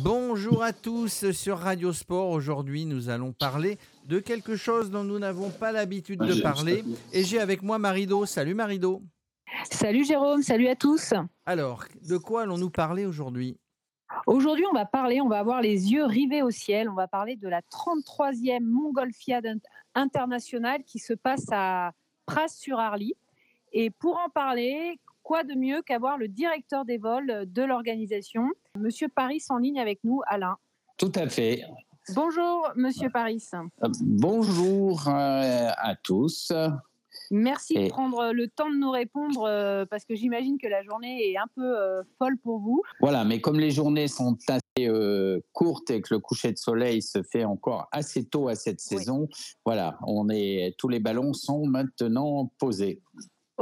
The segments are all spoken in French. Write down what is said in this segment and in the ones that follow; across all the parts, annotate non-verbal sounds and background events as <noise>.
Bonjour à tous sur Radio Sport. Aujourd'hui, nous allons parler de quelque chose dont nous n'avons pas l'habitude de parler. Et j'ai avec moi Marido. Salut Marido. Salut Jérôme, salut à tous. Alors, de quoi allons-nous parler aujourd'hui? Aujourd'hui, on va parler, on va avoir les yeux rivés au ciel. On va parler de la 33e Montgolfiade internationale qui se passe à Pras-sur-Arly. Et pour en parler, quoi de mieux qu'avoir le directeur des vols de l'organisation, Monsieur Paris en ligne avec nous, Alain. Tout à fait. Bonjour, Monsieur Paris. Euh, bonjour euh, à tous. Merci de prendre le temps de nous répondre euh, parce que j'imagine que la journée est un peu folle pour vous. Voilà, mais comme les journées sont assez courtes et que le coucher de soleil se fait encore assez tôt à cette saison, voilà, on est tous les ballons sont maintenant posés.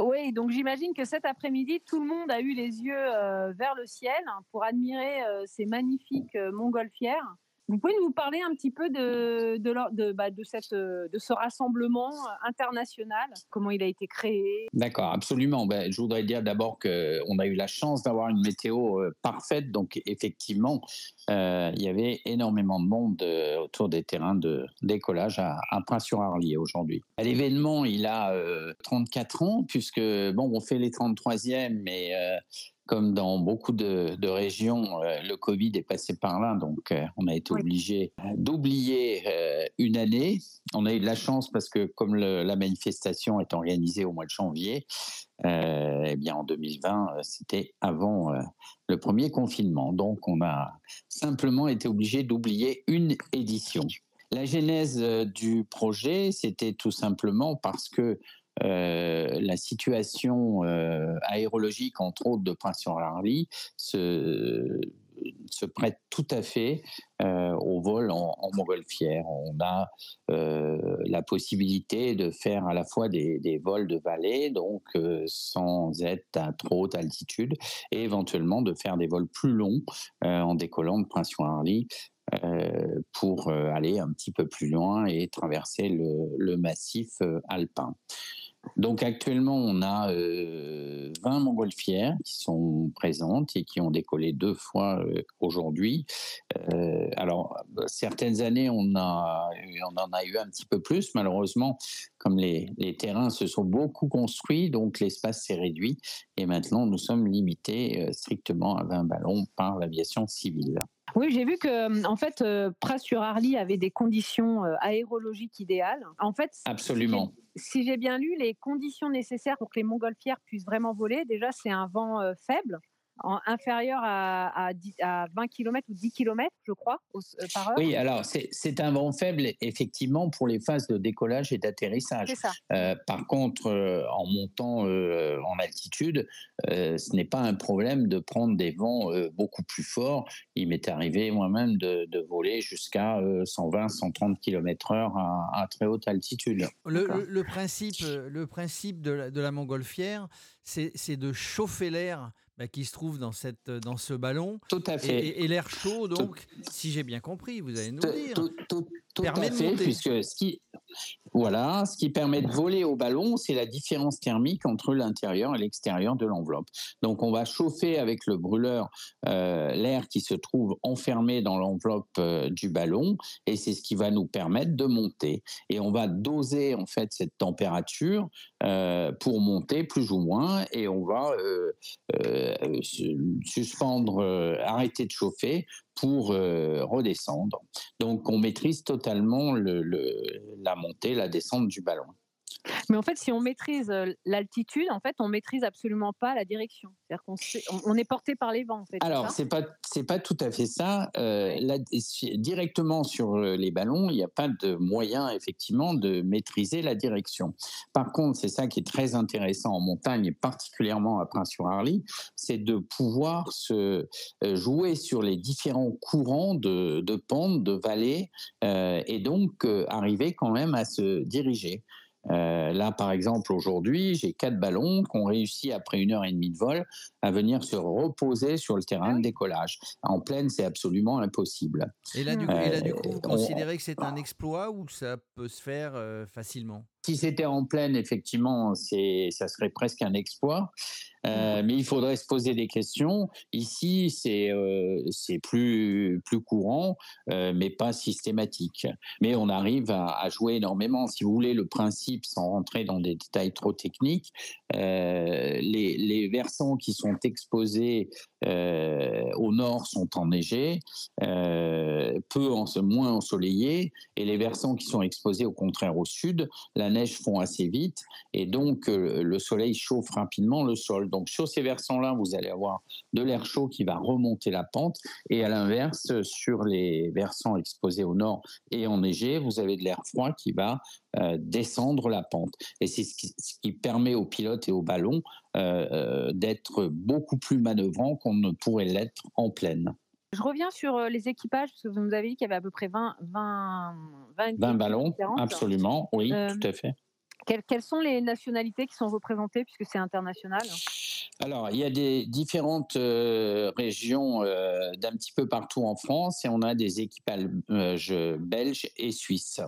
Oui, donc j'imagine que cet après-midi, tout le monde a eu les yeux euh, vers le ciel pour admirer euh, ces magnifiques euh, montgolfières. Vous pouvez nous parler un petit peu de, de, bah, de, cette, de ce rassemblement international, comment il a été créé? D'accord, absolument. Ben, je voudrais dire d'abord qu'on a eu la chance d'avoir une météo euh, parfaite, donc effectivement, euh, il y avait énormément de monde euh, autour des terrains de décollage à, à Prince-sur-Arly aujourd'hui. L'événement, il a 34 ans, puisque, bon, on fait les 33e, mais comme dans beaucoup de, régions, euh, le Covid est passé par là, donc euh, on a été obligé d'oublier euh, une année. On a eu de la chance parce que comme la manifestation est organisée au mois de janvier, eh bien en 2020, c'était avant le premier confinement, donc on a simplement été obligé d'oublier une édition. La genèse du projet, c'était tout simplement parce que euh, la situation euh, aérologique, entre autres, de Prince-sur-Arly se, se prête tout à fait euh, au vol en, montgolfière. On a la possibilité de faire à la fois des, vols de vallée, donc sans être à trop haute altitude, et éventuellement de faire des vols plus longs en décollant de Prince-sur-Arly pour aller un petit peu plus loin et traverser le massif alpin. Donc actuellement, on a euh, 20 montgolfières qui sont présentes et qui ont décollé deux fois euh, aujourd'hui. Euh, alors, certaines années, on, en a eu un petit peu plus. Malheureusement, comme les, les terrains se sont beaucoup construits, donc l'espace s'est réduit. Et maintenant, nous sommes limités euh, strictement à 20 ballons par l'aviation civile. Oui, j'ai vu que en fait, sur Arly avait des conditions aérologiques idéales. En fait, absolument si j'ai bien lu, les conditions nécessaires pour que les montgolfières puissent vraiment voler, déjà, c'est un vent euh, faible, inférieur à, à, 20 km ou 10 km, je crois, euh, par heure. Oui, alors c'est un vent faible, effectivement, pour les phases de décollage et d'atterrissage. Euh, par contre, euh, en montant en altitude, ce n'est pas un problème de prendre des vents beaucoup plus forts. Il m'est arrivé moi-même de, voler jusqu'à 120-130 km/h à, très haute altitude. Le, principe, le principe de la, de la montgolfière, c'est de chauffer l'air bah, qui se trouve dans, cette, dans ce ballon. Tout à fait. Et, l'air chaud, donc, si j'ai bien compris, vous allez nous dire. Tout, à fait, puisque ce qui, voilà, ce qui permet de voler au ballon, c'est la différence thermique entre l'intérieur et l'extérieur de l'enveloppe. Donc, on va chauffer avec le brûleur euh, l'air qui se trouve enfermé dans l'enveloppe euh, du ballon, et c'est ce qui va nous permettre de monter. Et on va doser en fait cette température euh, pour monter plus ou moins, et on va suspendre, arrêter de chauffer pour redescendre. Donc on maîtrise totalement le, la montée, la descente du ballon. Mais en fait, si on maîtrise l'altitude, en fait, on maîtrise absolument pas la direction. C'est-à-dire qu'on on est porté par les vents. En fait, Alors, c'est pas c'est pas tout à fait ça. Euh, directement sur les ballons, il n'y a pas de moyen effectivement de maîtriser la direction. Par contre, c'est ça qui est très intéressant en montagne et particulièrement à Prince-sur-Arly, c'est de pouvoir se jouer sur les différents courants de, de pente, de vallée, euh, et donc arriver quand même à se diriger. Euh, là, par exemple, aujourd'hui, j'ai quatre ballons qui ont réussi, après une heure et demie de vol, à venir se reposer sur le terrain ah de décollage. En pleine, c'est absolument impossible. Et là, du coup, vous considérez que c'est un exploit ou que ça peut se faire euh, facilement? Si c'était en pleine, effectivement, c'est, ça serait presque un exploit. Euh, mais il faudrait se poser des questions. Ici, c'est euh, c'est plus plus courant, euh, mais pas systématique. Mais on arrive à, à, jouer énormément. Si vous voulez, le principe, sans rentrer dans des détails trop techniques, euh, les, versants qui sont exposés au nord sont enneigés, peu en, moins ensoleillés, et les versants qui sont exposés au contraire au sud, la neige fond assez vite, et donc le soleil chauffe rapidement le sol. Donc sur ces versants-là, vous allez avoir de l'air chaud qui va remonter la pente, et à l'inverse, sur les versants exposés au nord et enneigés, vous avez de l'air froid qui va euh, descendre la pente. Et c'est ce qui, permet aux pilotes et aux ballons euh, euh, d'être beaucoup plus manœuvrants qu'on ne pourrait l'être en pleine. Je reviens sur les équipages, parce que vous nous avez dit qu'il y avait à peu près 20, 20, 20, ballons. Absolument, oui, tout à fait. Quelles, sont les nationalités qui sont représentées puisque c'est international? Alors, il y a des différentes euh, régions euh, d'un petit peu partout en France et on a des équipages belges et suisses.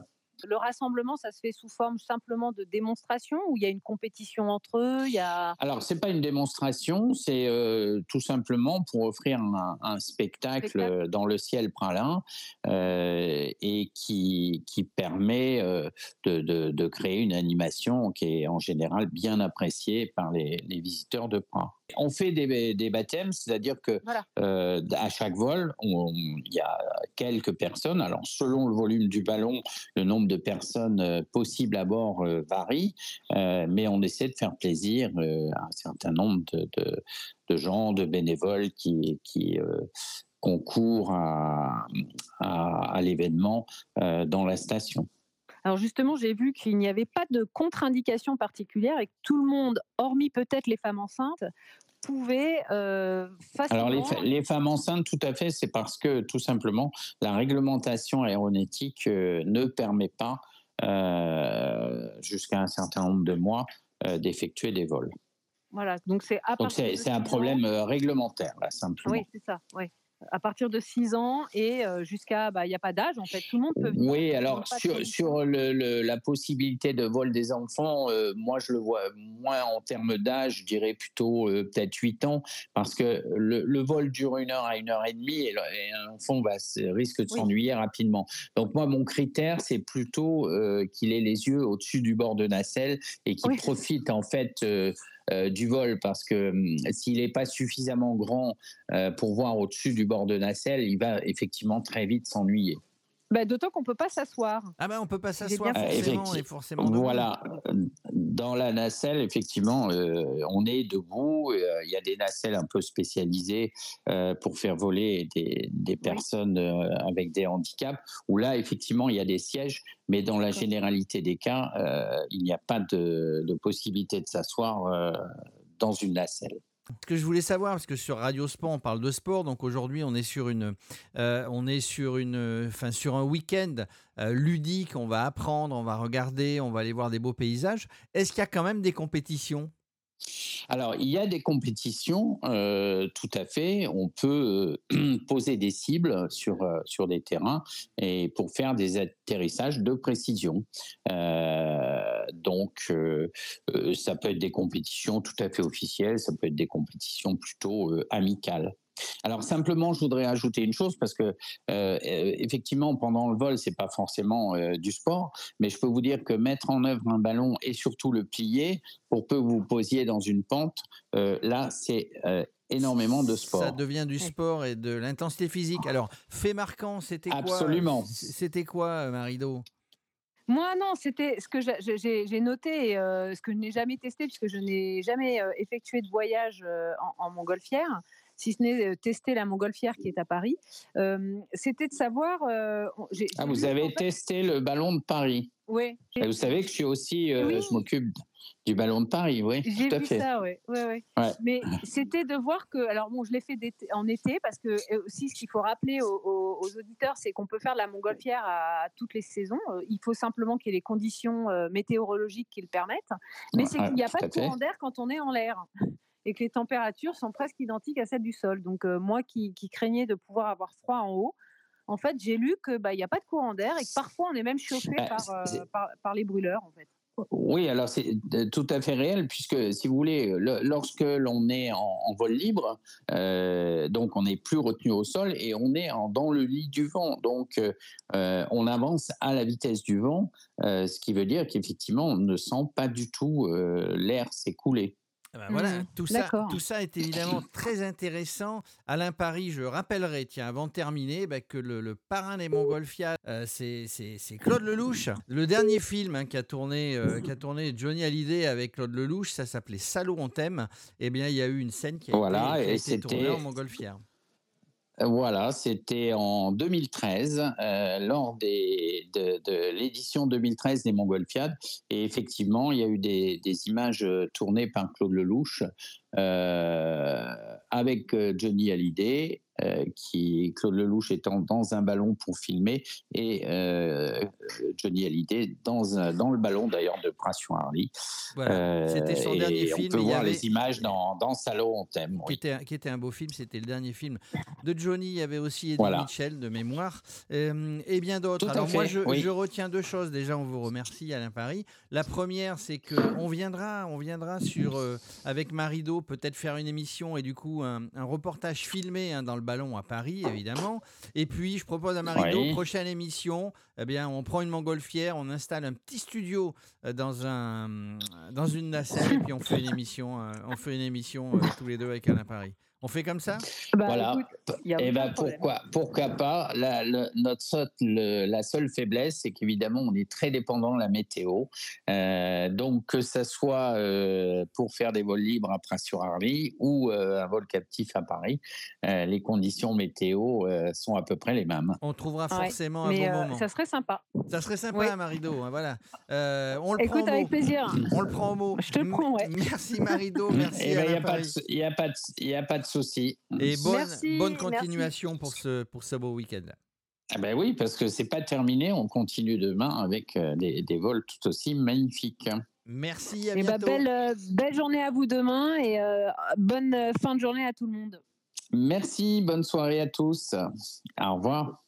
Le rassemblement, ça se fait sous forme simplement de démonstration ou il y a une compétition entre eux il y a... Alors, c'est pas une démonstration, c'est euh, tout simplement pour offrir un, spectacle, dans le ciel pralin euh, et qui, qui permet euh, de, de, créer une animation qui est en général bien appréciée par les, les visiteurs de Pras. On fait des, des baptêmes, c'est-à-dire que euh, à chaque vol, il y a quelques personnes. Alors, selon le volume du ballon, le nombre de personnes euh, possibles à bord euh, varie, mais on essaie de faire plaisir à un certain nombre de, de, gens, de bénévoles qui, qui concourent à, à, à l'événement dans la station. Alors justement, j'ai vu qu'il n'y avait pas de contre-indication particulière et que tout le monde, hormis peut-être les femmes enceintes, pouvait euh, facilement... Alors les, femmes enceintes, tout à fait, c'est parce que tout simplement la réglementation aéronautique euh, ne permet pas euh, jusqu'à un certain nombre de mois d'effectuer des vols. Voilà, donc c'est c'est un problème réglementaire là simplement. Oui, c'est ça. Oui à partir de 6 ans et euh, jusqu'à, bah, il n'y a pas d'âge en fait, tout le monde peut venir. Oui, alors sur, sur le, la possibilité de vol des enfants, euh, moi je le vois moins en termes d'âge, je dirais plutôt euh, peut-être 8 ans, parce que le, le, vol dure une heure à une heure et demie et, un enfant va, risque de s'ennuyer rapidement. Donc moi mon critère c'est plutôt qu'il ait les yeux au-dessus du bord de nacelle et qu'il profite en fait euh, du vol parce que hum, s'il n'est pas suffisamment grand euh, pour voir au-dessus du bord de nacelle, il va effectivement très vite s'ennuyer. Bah, d'autant qu'on peut pas s'asseoir. Ah ben on peut pas s'asseoir forcément, et forcément Voilà, dans la nacelle effectivement, euh, on est debout. Euh, il y a des nacelles un peu spécialisées euh, pour faire voler des, des personnes avec des handicaps. Où là effectivement il y a des sièges, mais dans la généralité des cas, il n'y a pas de, de possibilité de s'asseoir dans une nacelle. Ce que je voulais savoir, parce que sur Radio Sport, on parle de sport, donc aujourd'hui, on est sur une, euh, on est sur une, enfin sur un week-end euh, ludique. On va apprendre, on va regarder, on va aller voir des beaux paysages. Est-ce qu'il y a quand même des compétitions? Alors, il y a des compétitions, euh, tout à fait. On peut euh, <clears throat> poser des cibles sur, euh, sur des terrains et pour faire des atterrissages de précision. donc, ça peut être des compétitions tout à fait officielles, ça peut être des compétitions plutôt amicales. Alors simplement, je voudrais ajouter une chose parce que euh, effectivement, pendant le vol, c'est pas forcément euh, du sport, mais je peux vous dire que mettre en œuvre un ballon et surtout le plier pour peu que vous posiez dans une pente, euh, là, c'est énormément de sport. Ça devient du sport et de l'intensité physique. Alors, fait marquant, c'était quoi Absolument. C'était quoi, Marido moi, non, c'était ce que j'ai noté, et, ce que je n'ai jamais testé, puisque je n'ai jamais effectué de voyage en, en, montgolfière si ce n'est tester la montgolfière qui est à Paris. C'était de savoir. ah, vous avez testé le ballon de Paris Oui. Vous savez que je suis aussi, je m'occupe du ballon de Paris, oui. J'ai vu ça, oui. Ouais, ouais. Mais c'était de voir que, alors bon, je l'ai fait en été parce que aussi ce qu'il faut rappeler aux, auditeurs, c'est qu'on peut faire de la montgolfière à, toutes les saisons. Il faut simplement qu'il y ait les conditions météorologiques qui le permettent. Mais c'est qu'il n'y a pas de courant d'air quand on est en l'air et que les températures sont presque identiques à celles du sol. Donc euh, moi qui, craignais de pouvoir avoir froid en haut, en fait j'ai lu que bah n'y a pas de courant d'air et que parfois on est même chauffé bah, euh, par, par, les brûleurs en fait. Oui, alors c'est tout à fait réel, puisque si vous voulez, lorsque l'on est en, vol libre, euh, donc on n'est plus retenu au sol et on est dans le lit du vent. Donc euh, on avance à la vitesse du vent, euh, ce qui veut dire qu'effectivement on ne sent pas du tout l'air s'écouler. Eh ben voilà, mmh. tout ça, tout ça est évidemment très intéressant. Alain Paris, je rappellerai, tiens, avant de terminer, bah, que le, parrain des Montgolfiades, euh, c'est Claude Lelouch. Le dernier film hein, qu'a tourné, euh, a tourné Johnny Hallyday avec Claude Lelouch, ça s'appelait Salaud on t'aime. Eh bien, il y a eu une scène qui a été, tournée en Montgolfière. Voilà, c'était en 2013, euh, lors de, l'édition 2013 des Montgolfiades. Et effectivement, il y a eu des, images tournées par Claude Lelouch euh, avec euh, Johnny Hallyday, euh, qui Claude Lelouch étant dans un ballon pour filmer et Johnny Hallyday dans, un, dans le ballon d'ailleurs de Pression Harley. c'était son dernier film. On peut voir les images dans, dans Salon on t'aime. Qui, était, qui était un beau film, c'était le dernier film de Johnny. Il y avait aussi Eddie Mitchell de mémoire et bien d'autres. Alors moi, je, je, retiens deux choses. Déjà, on vous remercie Alain Paris. La première, c'est que on viendra, on viendra sur avec Marido peut-être faire une émission et du coup un, reportage filmé hein, dans le ballon à Paris, évidemment. Et puis, je propose à Marido, prochaine émission, eh bien, on prend une montgolfière, on installe un petit studio euh, dans, un, dans une nacelle et puis on fait une émission, euh, on fait une émission euh, tous les deux avec Alain Paris. On fait comme ça? Bah, Voilà. et eh ben pourquoi, pourquoi pas? La, notre, la seule faiblesse, c'est qu'évidemment, on est très dépendant de la météo. Euh, donc, que ce soit euh, pour faire des vols libres après sur Arly ou euh, un vol captif à Paris, les conditions météo sont à peu près les mêmes. On trouvera forcément un bon moment. Ça serait sympa. Ça serait sympa, Marido. Hein, voilà. on le Écoute, avec plaisir. On le prend au mot. Je te le prends, ouais. Merci, Marido. <laughs> Merci. Il n'y a, pas de, a pas de souci. Et bonne, bonne continuation pour ce, pour ce beau week-end. Ah ben oui, parce que c'est pas terminé. On continue demain avec euh, des, des vols tout aussi magnifiques. Merci, à et eh ben, belle, euh, belle, journée à vous demain et euh, bonne fin de journée à tout le monde. Merci, bonne soirée à tous. Au revoir.